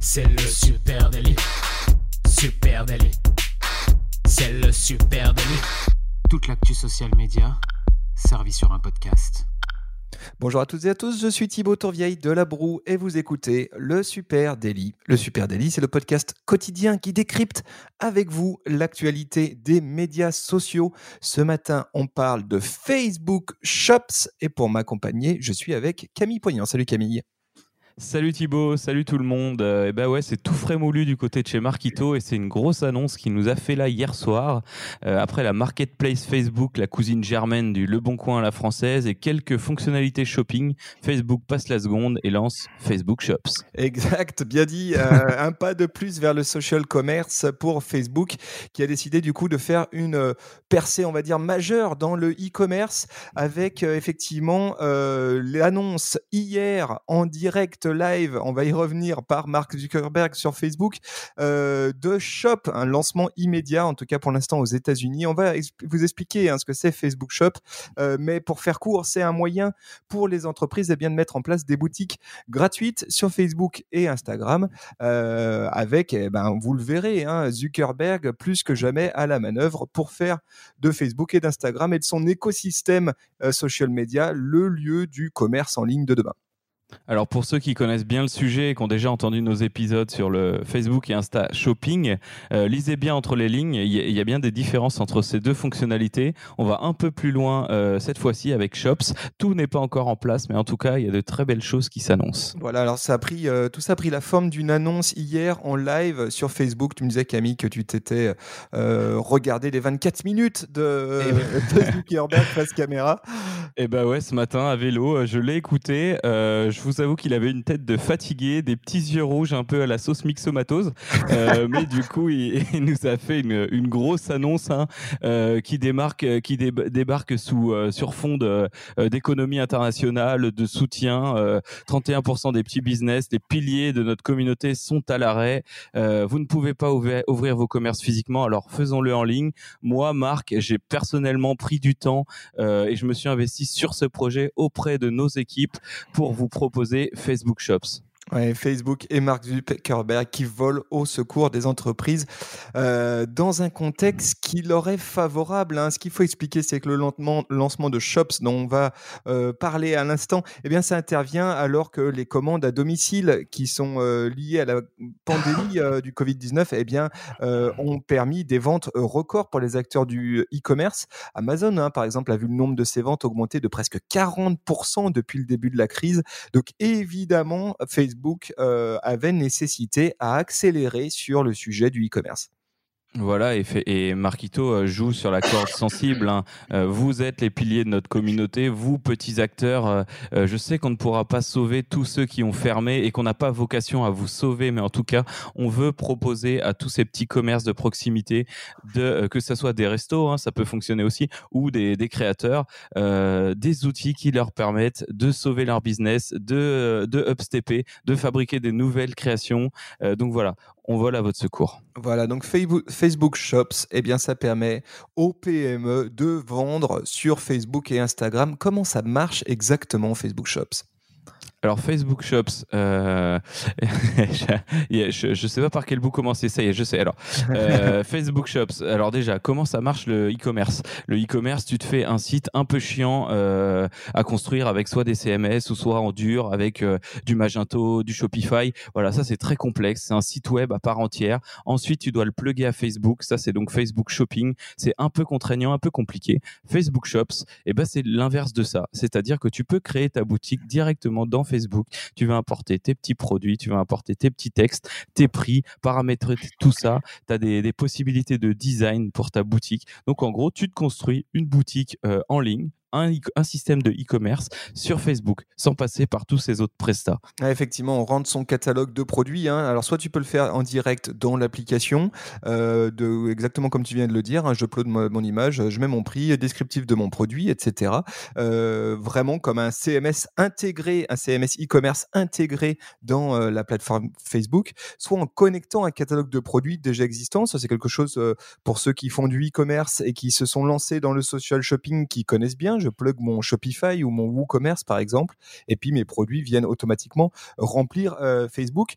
C'est le super délit. Super délit. C'est le super délit. Toute l'actu social média servie sur un podcast. Bonjour à toutes et à tous, je suis Thibaut Tourvieille de La Broue et vous écoutez le Super Daily. Le Super Daily, c'est le podcast quotidien qui décrypte avec vous l'actualité des médias sociaux. Ce matin, on parle de Facebook Shops et pour m'accompagner, je suis avec Camille Poignant. Salut Camille. Salut Thibaut, salut tout le monde. et euh, eh ben ouais, c'est tout frais moulu du côté de chez Marquito et c'est une grosse annonce qui nous a fait là hier soir. Euh, après la marketplace Facebook, la cousine germaine du Le Bon Coin à la française et quelques fonctionnalités shopping, Facebook passe la seconde et lance Facebook Shops. Exact, bien dit. Euh, un pas de plus vers le social commerce pour Facebook qui a décidé du coup de faire une percée, on va dire, majeure dans le e-commerce avec effectivement l'annonce hier en direct live, on va y revenir par Mark Zuckerberg sur Facebook, euh, de Shop, un lancement immédiat, en tout cas pour l'instant aux États-Unis. On va vous expliquer hein, ce que c'est Facebook Shop, euh, mais pour faire court, c'est un moyen pour les entreprises eh bien, de mettre en place des boutiques gratuites sur Facebook et Instagram, euh, avec, eh ben, vous le verrez, hein, Zuckerberg plus que jamais à la manœuvre pour faire de Facebook et d'Instagram et de son écosystème social media le lieu du commerce en ligne de demain. Alors pour ceux qui connaissent bien le sujet et qui ont déjà entendu nos épisodes sur le Facebook et Insta Shopping, euh, lisez bien entre les lignes, il y, a bien des différences entre ces deux fonctionnalités. On va un peu plus loin euh, cette fois-ci avec Shops. Tout n'est pas encore en place, mais en tout cas, il y a de très belles choses qui s'annoncent. Voilà, alors ça a pris, euh, tout ça a pris la forme d'une annonce hier en live sur Facebook. Tu me disais Camille que tu t'étais regardé les 24 minutes de, eh de Zuckerberg face caméra. Et eh bah ouais, ce matin à vélo, je l'ai écouté. je je vous avoue qu'il avait une tête de fatigué, des petits yeux rouges un peu à la sauce mixomatose. Euh, mais du coup, il, nous a fait une, grosse annonce hein, euh, qui, démarque, qui débarque sous, euh, sur fond d'économie internationale, de soutien. 31% des petits business, les piliers de notre communauté sont à l'arrêt. vous ne pouvez pas ouvrir, ouvrir vos commerces physiquement, alors faisons-le en ligne. Moi, Marc, j'ai personnellement pris du temps et je me suis investi sur ce projet auprès de nos équipes pour vous proposer Facebook Shops. Facebook et Mark Zuckerberg qui volent au secours des entreprises euh, dans un contexte qui leur est favorable. Hein. Ce qu'il faut expliquer, c'est que le lancement de Shops dont on va euh, parler à l'instant, eh bien, ça intervient alors que les commandes à domicile qui sont euh, liées à la pandémie du Covid-19 eh bien, ont permis des ventes records pour les acteurs du e-commerce. Amazon, hein, par exemple, a vu le nombre de ses ventes augmenter de presque 40% depuis le début de la crise. Donc évidemment, Facebook euh, avait nécessité à accélérer sur le sujet du e-commerce. Voilà, et, et Marquito euh, joue sur la corde sensible. Hein. Euh, vous êtes les piliers de notre communauté, vous, petits acteurs. Euh, je sais qu'on ne pourra pas sauver tous ceux qui ont fermé et qu'on n'a pas vocation à vous sauver, mais en tout cas, on veut proposer à tous ces petits commerces de proximité, de, que ce soit des restos, hein, ça peut fonctionner aussi, ou des, des créateurs, des outils qui leur permettent de sauver leur business, de, de upstepper, de fabriquer des nouvelles créations. donc voilà, on vole à votre secours. Voilà, donc Facebook Shops, eh bien, ça permet aux PME de vendre sur Facebook et Instagram. Comment ça marche exactement Facebook Shops alors Facebook Shops, euh, je, ne sais pas par quel bout commencer. Ça y est, je sais. Alors euh, Facebook Shops. Alors déjà, comment ça marche le e-commerce? Le e-commerce, tu te fais un site un peu chiant euh, à construire avec soit des CMS ou soit en dur avec du Magento, du Shopify. Voilà, ça c'est très complexe. C'est un site web à part entière. Ensuite, tu dois le plugger à Facebook. Ça c'est donc Facebook Shopping. C'est un peu contraignant, un peu compliqué. Facebook Shops, et eh ben c'est l'inverse de ça. C'est-à-dire que tu peux créer ta boutique directement dans Facebook, tu vas importer tes petits produits, tu vas importer tes petits textes, tes prix, paramétrer tout ça. Tu as des, possibilités de design pour ta boutique. Donc en gros, tu te construis une boutique euh, en ligne un, système de e-commerce sur Facebook sans passer par tous ces autres prestats. Ah, effectivement, on rentre son catalogue de produits. Hein. Alors, soit tu peux le faire en direct dans l'application, euh, exactement comme tu viens de le dire. Hein, je upload mon, image, je mets mon prix, descriptif de mon produit, etc. Euh, vraiment comme un CMS intégré, un CMS e-commerce intégré dans euh, la plateforme Facebook, soit en connectant un catalogue de produits déjà existants. Ça, c'est quelque chose pour ceux qui font du e-commerce et qui se sont lancés dans le social shopping, qui connaissent bien. Je plug mon Shopify ou mon WooCommerce, par exemple, et puis mes produits viennent automatiquement remplir Facebook.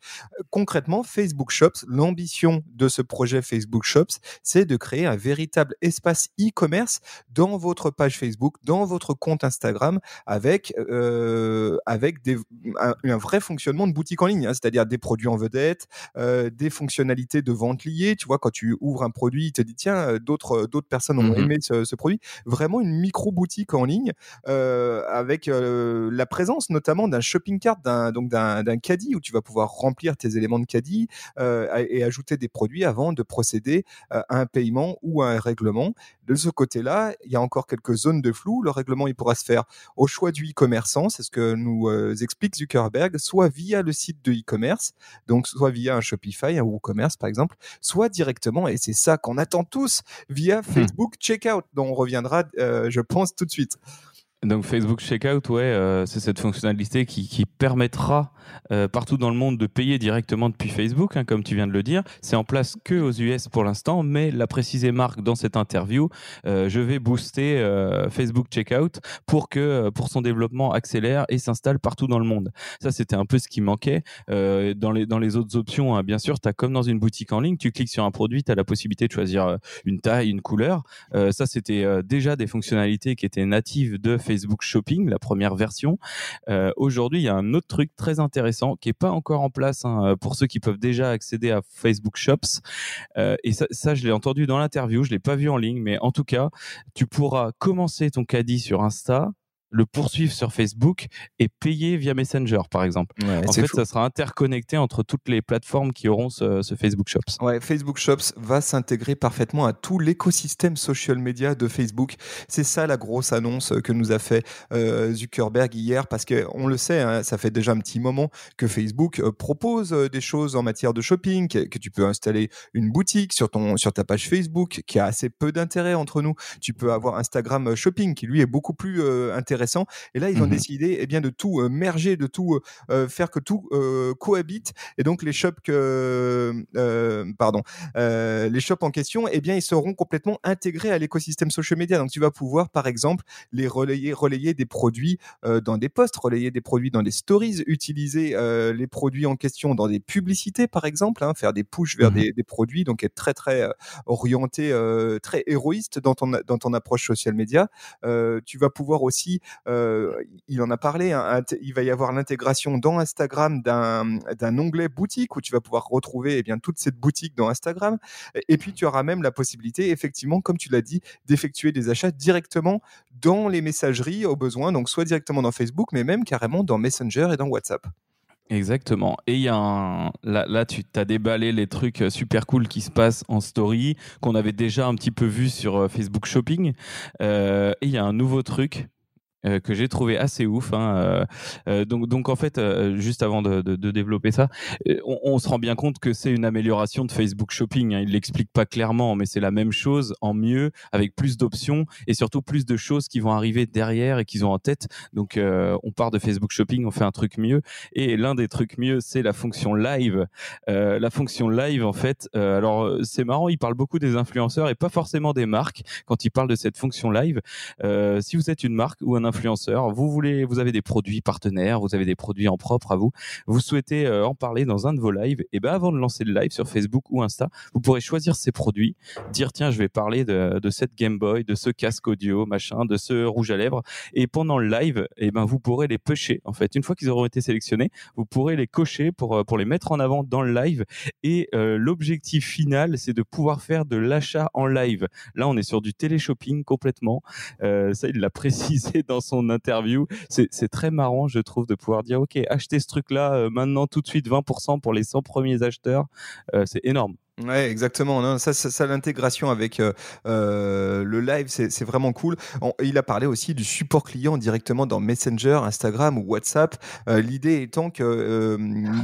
Concrètement, Facebook Shops, l'ambition de ce projet Facebook Shops, c'est de créer un véritable espace e-commerce dans votre page Facebook, dans votre compte Instagram, avec, euh, avec des, un, vrai fonctionnement de boutique en ligne, hein, c'est-à-dire des produits en vedette, euh, des fonctionnalités de vente liées. Tu vois, quand tu ouvres un produit, il te dit tiens, euh, d'autres d'autres personnes ont mmh aimé ce, produit. Vraiment une micro boutique en ligne avec la présence notamment d'un shopping cart, d'un donc d'un caddie où tu vas pouvoir remplir tes éléments de caddie et ajouter des produits avant de procéder à un paiement ou à un règlement. De ce côté-là, il y a encore quelques zones de flou. Le règlement, il pourra se faire au choix du e-commerçant, c'est ce que nous euh, explique Zuckerberg, soit via le site de e-commerce, donc soit via un Shopify, un WooCommerce par exemple, soit directement, et c'est ça qu'on attend tous, via hmm. Facebook Checkout, dont on reviendra, euh, je pense, tout de suite. suite. Donc Facebook Checkout, ouais, euh, c'est cette fonctionnalité qui, permettra euh, partout dans le monde de payer directement depuis Facebook, hein, comme tu viens de le dire. C'est en place que aux US pour l'instant, mais l'a précisé Marc dans cette interview. Euh, je vais booster Facebook Checkout pour que pour son développement accélère et s'installe partout dans le monde. Ça, c'était un peu ce qui manquait. dans, les, dans les autres options, hein, bien sûr, tu as comme dans une boutique en ligne, tu cliques sur un produit, tu as la possibilité de choisir une taille, une couleur. ça, c'était déjà des fonctionnalités qui étaient natives de Facebook Facebook Shopping, la première version. Euh, aujourd'hui, il y a un autre truc très intéressant qui est pas encore en place hein, pour ceux qui peuvent déjà accéder à Facebook Shops. Euh, et ça, ça, je l'ai entendu dans l'interview, je l'ai pas vu en ligne, mais en tout cas, tu pourras commencer ton caddie sur Insta le poursuivre sur Facebook et payer via Messenger, par exemple. en fait, ça sera interconnecté entre toutes les plateformes qui auront ce, Facebook Shops. Ouais, Facebook Shops va s'intégrer parfaitement à tout l'écosystème social media de Facebook. C'est ça la grosse annonce que nous a fait euh, Zuckerberg hier, parce qu'on le sait, hein, ça fait déjà un petit moment que Facebook euh, propose euh, des choses en matière de shopping, que, tu peux installer une boutique sur, ton, sur ta page Facebook, qui a assez peu d'intérêt entre nous. Tu peux avoir Instagram Shopping, qui lui est beaucoup plus intéressant et là, ils ont mmh décidé eh bien, de tout euh, merger, de tout euh, faire que tout cohabite. Et donc, les shops que, pardon, les shops en question, eh bien, ils seront complètement intégrés à l'écosystème social media. Donc, tu vas pouvoir, par exemple, les relayer, relayer des produits dans des posts, relayer des produits dans des stories, utiliser les produits en question dans des publicités, par exemple, hein, faire des push vers mmh des, produits, donc être très très orienté, très héroïste dans ton dans ton approche social media. tu vas pouvoir aussi il en a parlé, hein, il va y avoir l'intégration dans Instagram d'un onglet boutique où tu vas pouvoir retrouver eh bien, toute cette boutique dans Instagram. Et puis, tu auras même la possibilité, effectivement, comme tu l'as dit, d'effectuer des achats directement dans les messageries au besoin, donc soit directement dans Facebook, mais même carrément dans Messenger et dans WhatsApp. Exactement. Et il y a un. Là, tu as déballé les trucs euh, super cool qui se passent en story, qu'on avait déjà un petit peu vu sur euh, Facebook Shopping. et il y a un nouveau truc euh, que j'ai trouvé assez ouf. Hein, euh, euh, donc, donc en fait, juste avant de, développer ça, on, se rend bien compte que c'est une amélioration de Facebook Shopping. Hein. Il l'explique pas clairement, mais c'est la même chose en mieux, avec plus d'options et surtout plus de choses qui vont arriver derrière et qu'ils ont en tête. Donc, on part de Facebook Shopping, on fait un truc mieux. Et l'un des trucs mieux, c'est la fonction live. la fonction live, en fait, alors c'est marrant, il parle beaucoup des influenceurs et pas forcément des marques quand il parle de cette fonction live. si vous êtes une marque ou un influenceur, vous voulez, vous avez des produits partenaires, vous avez des produits en propre à vous, vous souhaitez euh, en parler dans un de vos lives, et ben avant de lancer le live sur Facebook ou Insta, vous pourrez choisir ces produits, dire tiens je vais parler de, cette Game Boy, de ce casque audio, machin, de ce rouge à lèvres, et pendant le live, et ben vous pourrez les pêcher en fait. Une fois qu'ils auront été sélectionnés, vous pourrez les cocher pour euh, pour les mettre en avant dans le live, et euh, l'objectif final c'est de pouvoir faire de l'achat en live. Là on est sur du télé-shopping complètement. ça il l'a précisé dans son interview. C'est très marrant, je trouve, de pouvoir dire, OK, achetez ce truc-là euh, maintenant tout de suite 20% pour les 100 premiers acheteurs. Euh, c'est énorme. Ouais, exactement. Ça, ça, l'intégration avec euh, euh, le live, c'est vraiment cool. Il a parlé aussi du support client directement dans Messenger, Instagram ou WhatsApp. Euh, L'idée étant que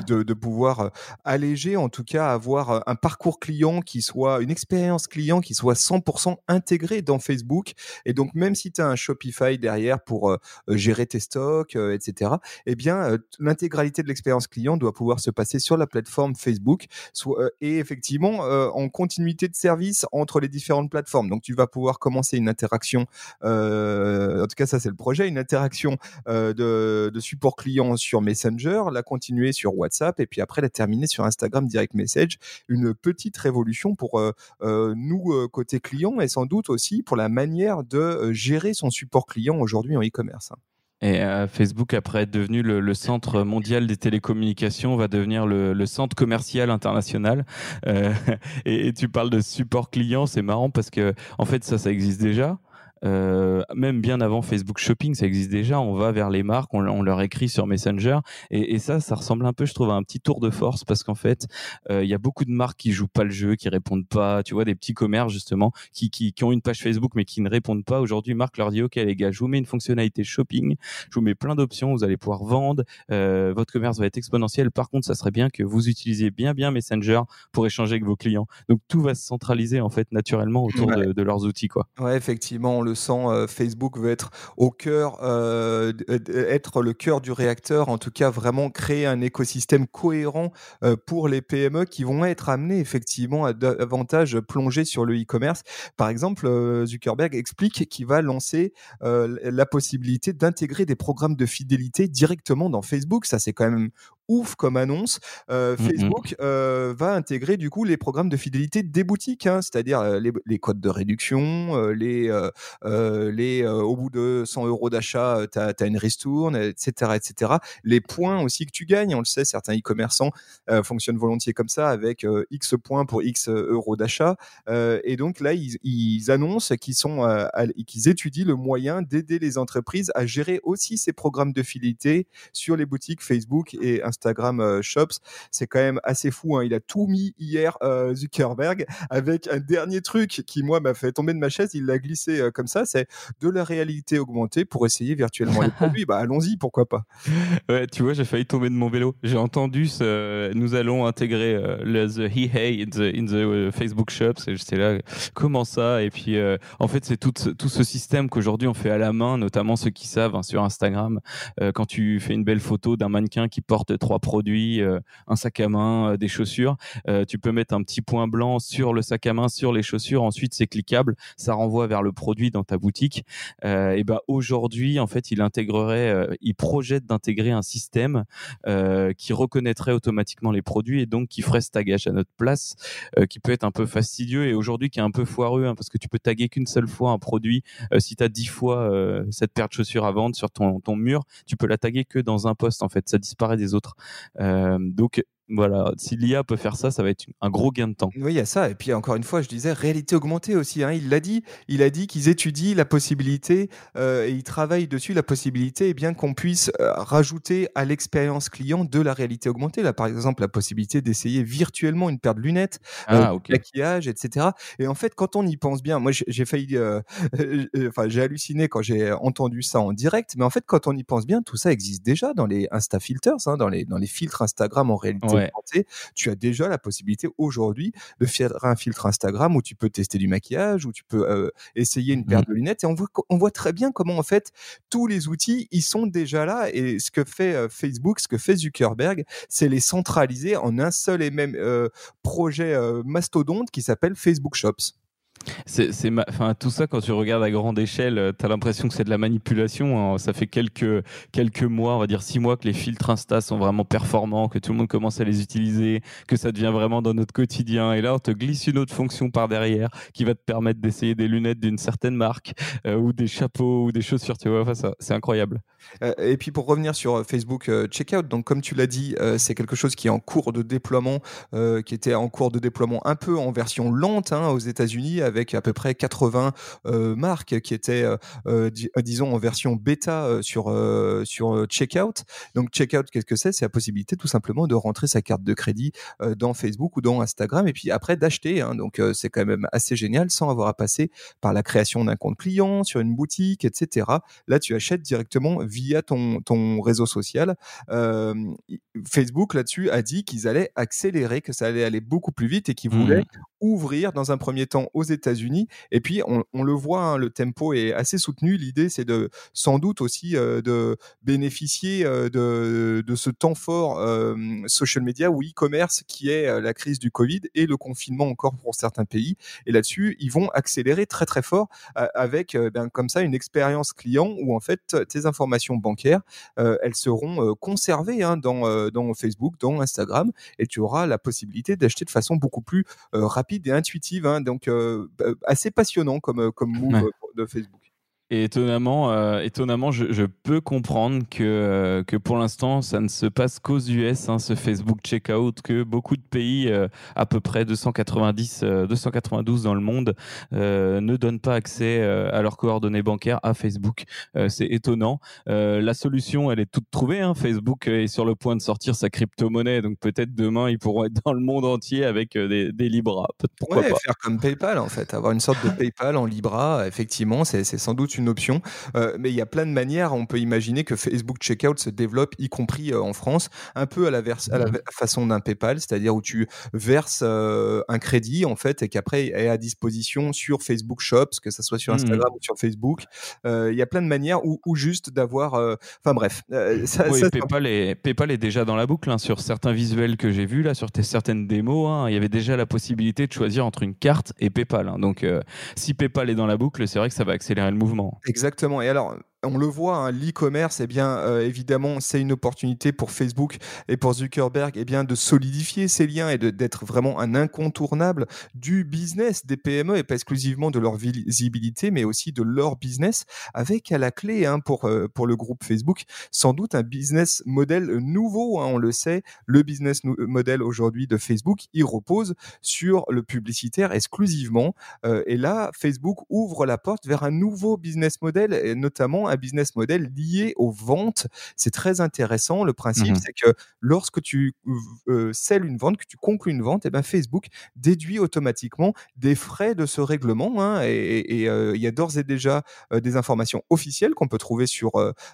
de, de pouvoir alléger, en tout cas, avoir un parcours client qui soit une expérience client qui soit 100% intégrée dans Facebook. Et donc, même si tu as un Shopify derrière pour gérer tes stocks, etc., eh bien, l'intégralité de l'expérience client doit pouvoir se passer sur la plateforme Facebook soit, et effectivement euh, en continuité de service entre les différentes plateformes. Donc tu vas pouvoir commencer une interaction, euh, en tout cas ça c'est le projet, une interaction euh, de, de support client sur Messenger, la continuer sur WhatsApp et puis après la terminer sur Instagram Direct Message. Une petite révolution pour nous côté client et sans doute aussi pour la manière de gérer son support client aujourd'hui en e-commerce. Et euh, Facebook, après être devenu le, le centre mondial des télécommunications, va devenir le, le centre commercial international. Euh, et, et tu parles de support client, c'est marrant parce que en fait ça, ça existe déjà. Euh, même bien avant Facebook Shopping, ça existe déjà. On va vers les marques, on, on leur écrit sur Messenger, et, et ça, ça ressemble un peu, je trouve, à un petit tour de force parce qu'en fait, euh, il y a beaucoup de marques qui jouent pas le jeu, qui répondent pas. Tu vois, des petits commerces justement qui, qui, qui ont une page Facebook mais qui ne répondent pas. Aujourd'hui, Marc leur dit, ok les gars, je vous mets une fonctionnalité shopping, je vous mets plein d'options, vous allez pouvoir vendre, euh, votre commerce va être exponentiel. Par contre, ça serait bien que vous utilisiez bien bien Messenger pour échanger avec vos clients. Donc tout va se centraliser en fait naturellement autour Ouais. de, de leurs outils quoi. Ouais, effectivement, on le euh, Facebook veut être au cœur, euh, d- être le cœur du réacteur. En tout cas, vraiment créer un écosystème cohérent euh, pour les PME qui vont être amenés effectivement à davantage plonger sur le e-commerce. Par exemple, euh, Zuckerberg explique qu'il va lancer euh, la possibilité d'intégrer des programmes de fidélité directement dans Facebook. Ça, c'est quand même ouf comme annonce. Euh, Mhm. Facebook euh, va intégrer du coup les programmes de fidélité des boutiques, hein, c'est-à-dire les, les codes de réduction, les, les au bout de 100 euros d'achat, tu as, une ristourne, etc., etc. Les points aussi que tu gagnes, on le sait, certains e-commerçants fonctionnent volontiers comme ça, avec X points pour X euros d'achat. Et donc là, ils, ils annoncent qu'ils sont, qu'ils étudient le moyen d'aider les entreprises à gérer aussi ces programmes de fidélité sur les boutiques Facebook et Instagram euh, Shops. C'est quand même assez fou. hein. Il a tout mis hier, euh, Zuckerberg, avec un dernier truc qui, moi, m'a fait tomber de ma chaise. Il l'a glissé euh, comme ça. C'est de la réalité augmentée pour essayer virtuellement les produits. Bah, allons-y, pourquoi pas. Ouais, tu vois, j'ai failli tomber de mon vélo. J'ai entendu ce, nous allons intégrer le the he hey in the, in the Facebook Shops. Et j'étais là, comment ça? Et puis, euh, en fait, c'est tout, ce- tout ce système qu'aujourd'hui on fait à la main, notamment ceux qui savent hein, sur Instagram. Euh, quand tu fais une belle photo d'un mannequin qui porte trois produits, euh, un sac à main, euh, des chaussures, euh, tu peux mettre un petit point blanc sur le sac à main, sur les chaussures. Ensuite, c'est cliquable, ça renvoie vers le produit dans ta boutique. Et ben aujourd'hui, en fait, il intégrerait, il projette d'intégrer un système qui reconnaîtrait automatiquement les produits et donc qui ferait ce tagage à notre place, qui peut être un peu fastidieux et aujourd'hui qui est un peu foireux hein, parce que tu peux taguer qu'une seule fois un produit. Si tu as dix fois cette paire de chaussures à vendre sur ton, ton mur, tu peux la taguer que dans un poste en fait, ça disparaît des autres. Euh, donc voilà, si l'IA peut faire ça, ça va être un gros gain de temps. Oui, il y a ça. Et puis encore une fois, je disais réalité augmentée aussi. hein. Il l'a dit. Il a dit qu'ils étudient la possibilité euh, et ils travaillent dessus la possibilité, et bien qu'on puisse euh, rajouter à l'expérience client de la réalité augmentée. Là, par exemple, la possibilité d'essayer virtuellement une paire de lunettes, euh, Ah, ok. maquillage, etc. Et en fait, quand on y pense bien, moi j'ai failli, euh, euh, enfin j'ai halluciné quand j'ai entendu ça en direct. Mais en fait, quand on y pense bien, tout ça existe déjà dans les Insta filters, hein, dans les dans les filtres Instagram en réalité Ouais. Tu as déjà la possibilité aujourd'hui de faire un filtre Instagram où tu peux tester du maquillage, où tu peux euh, essayer une paire Mhm. de lunettes. Et on voit on voit très bien comment en fait tous les outils ils sont déjà là. Et ce que fait euh, Facebook, ce que fait Zuckerberg, c'est les centraliser en un seul et même euh, projet mastodonte qui s'appelle Facebook Shops. C'est, tout ça, quand tu regardes à grande échelle, tu as l'impression que c'est de la manipulation. hein. Ça fait quelques, quelques mois, on va dire six mois, que les filtres Insta sont vraiment performants, que tout le monde commence à les utiliser, que ça devient vraiment dans notre quotidien. Et là, on te glisse une autre fonction par derrière qui va te permettre d'essayer des lunettes d'une certaine marque, euh, ou des chapeaux, ou des chaussures. Tu vois, enfin, ça, c'est incroyable. Euh, et puis pour revenir sur euh, Facebook euh, Checkout, donc comme tu l'as dit, euh, c'est quelque chose qui est en cours de déploiement, euh, qui était en cours de déploiement un peu en version lente hein, aux États-Unis avec à peu près 80 marques qui étaient, disons, en version bêta sur, sur Checkout. Donc, Checkout, qu'est-ce que c'est? C'est la possibilité tout simplement de rentrer sa carte de crédit dans Facebook ou dans Instagram et puis après d'acheter. Hein. Donc, c'est quand même assez génial sans avoir à passer par la création d'un compte client sur une boutique, etc. Là, tu achètes directement via ton, ton réseau social. Facebook, là-dessus, a dit qu'ils allaient accélérer, que ça allait aller beaucoup plus vite et qu'ils voulaient mmh. ouvrir dans un premier temps aux États-Unis. Et puis, on, le voit, hein, le tempo est assez soutenu. L'idée, c'est de sans doute aussi de bénéficier de, de, ce temps fort social media ou e-commerce qui est la crise du Covid et le confinement encore pour certains pays. Et là-dessus, ils vont accélérer très très fort avec ben, comme ça une expérience client où en fait tes informations bancaires, elles seront conservées hein, dans, Facebook, dans Instagram, et tu auras la possibilité d'acheter de façon beaucoup plus rapide et intuitive. Hein. donc assez passionnant comme, comme move de Facebook. Et étonnamment, euh, étonnamment je, je, peux comprendre que, euh, que pour l'instant, ça ne se passe qu'aux US, hein, ce Facebook Checkout, que beaucoup de pays, euh, à peu près 290, 292 dans le monde, ne donnent pas accès à leurs coordonnées bancaires à Facebook. C'est étonnant. la solution, elle est toute trouvée. Hein. Facebook est sur le point de sortir sa crypto-monnaie, donc peut-être demain, ils pourront être dans le monde entier avec des, des Libra. Pourquoi pas? faire comme PayPal, en fait, avoir une sorte de PayPal en Libra, effectivement, c'est sans doute une une option. Euh, mais il y a plein de manières. On peut imaginer que Facebook Checkout se développe, y compris euh, en France, un peu à la, à la façon d'un PayPal, c'est-à-dire où tu verses euh, un crédit en fait et qu'après est à disposition sur Facebook Shops, que ça soit sur mmh Instagram ou sur Facebook. Il y a plein de manières ou, juste d'avoir. Enfin bref. Ça, oui, PayPal, est, PayPal est déjà dans la boucle hein, sur certains visuels que j'ai vus là, sur certaines démos. Hein, il y avait déjà la possibilité de choisir entre une carte et PayPal. Hein. donc si PayPal est dans la boucle, c'est vrai que ça va accélérer le mouvement. Exactement. Et alors, on le voit, hein, l'e-commerce, eh bien, euh, évidemment, c'est une opportunité pour Facebook et pour Zuckerberg, eh bien, de solidifier ces liens et d'être vraiment un incontournable du business des PME et pas exclusivement de leur visibilité, mais aussi de leur business, avec à la clé hein, pour euh, pour le groupe Facebook, sans doute un business model nouveau. Hein, on le sait, le business model aujourd'hui de Facebook, il repose sur le publicitaire exclusivement. Euh, et là, Facebook ouvre la porte vers un nouveau business model, et notamment un business model lié aux ventes. C'est très intéressant. Le principe, mmh c'est que lorsque tu euh, scelles une vente, que tu conclus une vente, et eh ben Facebook déduit automatiquement des frais de ce règlement. Hein, et euh, il y a d'ores et déjà euh, des informations officielles qu'on peut trouver sur,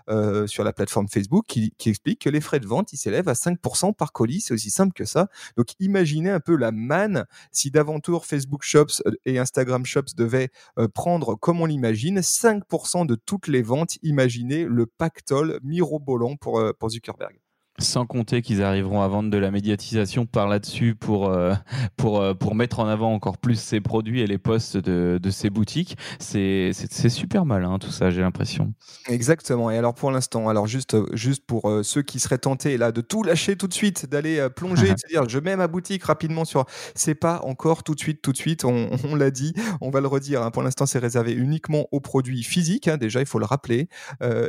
euh, sur la plateforme Facebook qui, qui expliquent que les frais de vente, ils s'élèvent à 5% par colis. C'est aussi simple que ça. Donc imaginez un peu la manne si d'aventure Facebook Shops et Instagram Shops devaient prendre, comme on l'imagine, 5% de toutes les ventes Imaginez le pactole mirobolant pour, euh, pour Zuckerberg. Sans compter qu'ils arriveront à vendre de la médiatisation par là-dessus pour, euh, pour, euh, pour mettre en avant encore plus ces produits et les postes de, de ces boutiques. C'est super mal, hein, tout ça, j'ai l'impression. Exactement. Et alors, pour l'instant, alors juste, juste pour euh, ceux qui seraient tentés là, de tout lâcher tout de suite, d'aller plonger, de se dire je mets ma boutique rapidement sur. C'est pas encore tout de suite, tout de suite. On, on l'a dit, on va le redire. Hein. Pour l'instant, c'est réservé uniquement aux produits physiques. Hein, déjà, il faut le rappeler.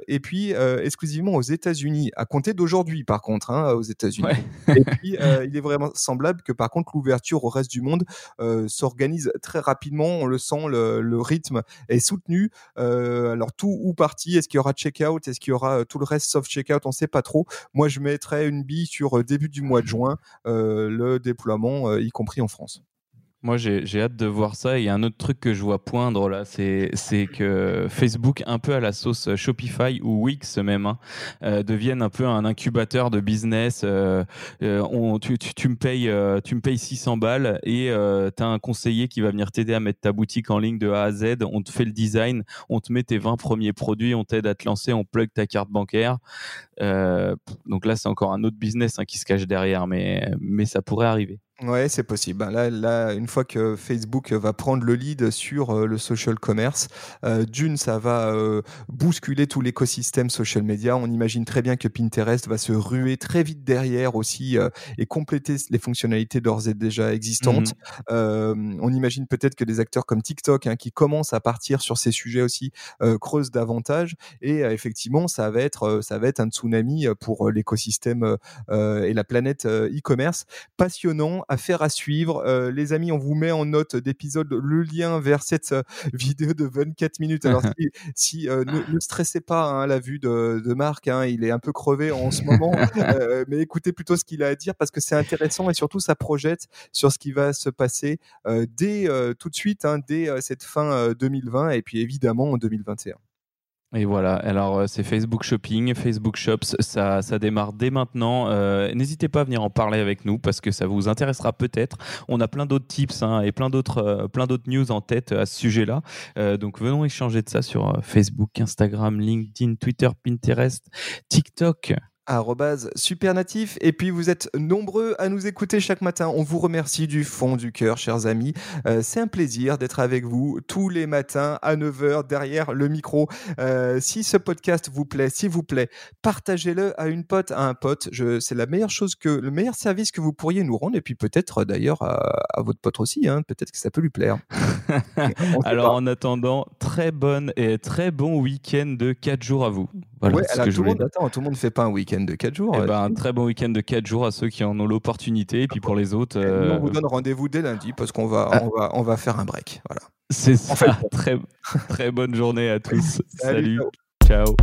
et puis, exclusivement aux États-Unis, à compter d'aujourd'hui, par contre, hein, aux États-Unis. Et puis, euh, il est vraiment semblable que par contre, l'ouverture au reste du monde euh, s'organise très rapidement. On le sent, le, rythme est soutenu. Euh, alors, tout ou partie, est-ce qu'il y aura checkout? Est-ce qu'il y aura tout le reste sauf checkout? On ne sait pas trop. Moi, je mettrais une bille sur début du mois de juin, le déploiement, y compris en France. Moi, j'ai hâte de voir ça. Il y a un autre truc que je vois poindre là, c'est que Facebook, un peu à la sauce Shopify ou Wix même, hein, euh, deviennent un peu un incubateur de business. Euh, euh on, tu, tu, tu, me payes, tu me payes 600 balles et tu as un conseiller qui va venir t'aider à mettre ta boutique en ligne de A à Z. On te fait le design, on te met tes 20 premiers produits, on t'aide à te lancer, on plug ta carte bancaire. donc là, c'est encore un autre business hein, qui se cache derrière, mais, mais ça pourrait arriver. Ouais, c'est possible. Ben là, là, une fois que Facebook va prendre le lead sur euh, le social commerce, euh, d'une, ça va euh, bousculer tout l'écosystème social media. On imagine très bien que Pinterest va se ruer très vite derrière aussi et compléter les fonctionnalités d'ores et déjà existantes. Mmh on imagine peut-être que des acteurs comme TikTok, hein, qui commencent à partir sur ces sujets aussi, creusent davantage. Et effectivement, ça va être, ça va être un tsunami pour l'écosystème et la planète e-commerce. Passionnant affaire à suivre. Euh, les amis, on vous met en note d'épisode le lien vers cette euh, vidéo de 24 minutes. Alors, si, si ne, stressez pas hein, la vue de, de Marc, hein, il est un peu crevé en ce moment, mais écoutez plutôt ce qu'il a à dire parce que c'est intéressant et surtout ça projette sur ce qui va se passer dès tout de suite, hein, dès cette fin 2020 et puis évidemment en 2021. Et voilà, alors euh, c'est Facebook Shopping, Facebook Shops, ça, ça démarre dès maintenant. Euh, n'hésitez pas à venir en parler avec nous parce que ça vous intéressera peut-être. On a plein d'autres tips hein, et euh, plein d'autres news en tête à ce sujet-là. donc venons échanger de ça sur Facebook, Instagram, LinkedIn, Twitter, Pinterest, TikTok supernatif. Et puis vous êtes nombreux à nous écouter chaque matin. On vous remercie du fond du cœur, chers amis. Euh, c'est un plaisir d'être avec vous tous les matins à 9h derrière le micro. Euh, si ce podcast vous plaît, s'il vous plaît, partagez-le à une pote, à un pote. C'est la meilleure chose que, le meilleur service que vous pourriez nous rendre. Et puis peut-être d'ailleurs à, votre pote aussi. Hein. Peut-être que ça peut lui plaire. Alors en attendant, très bonne et très bon week-end de 4 jours à vous. Voilà, ce que tout, le monde, attends, tout le monde ne fait pas un week-end de 4 jours. Eh ben, un très bon week-end de 4 jours à ceux qui en ont l'opportunité. Et puis pour les autres. on vous euh, donne rendez-vous dès lundi parce qu'on va, ah. on va, on va faire un break. Voilà. C'est ça. très, très bonne journée à tous. Salut. ciao.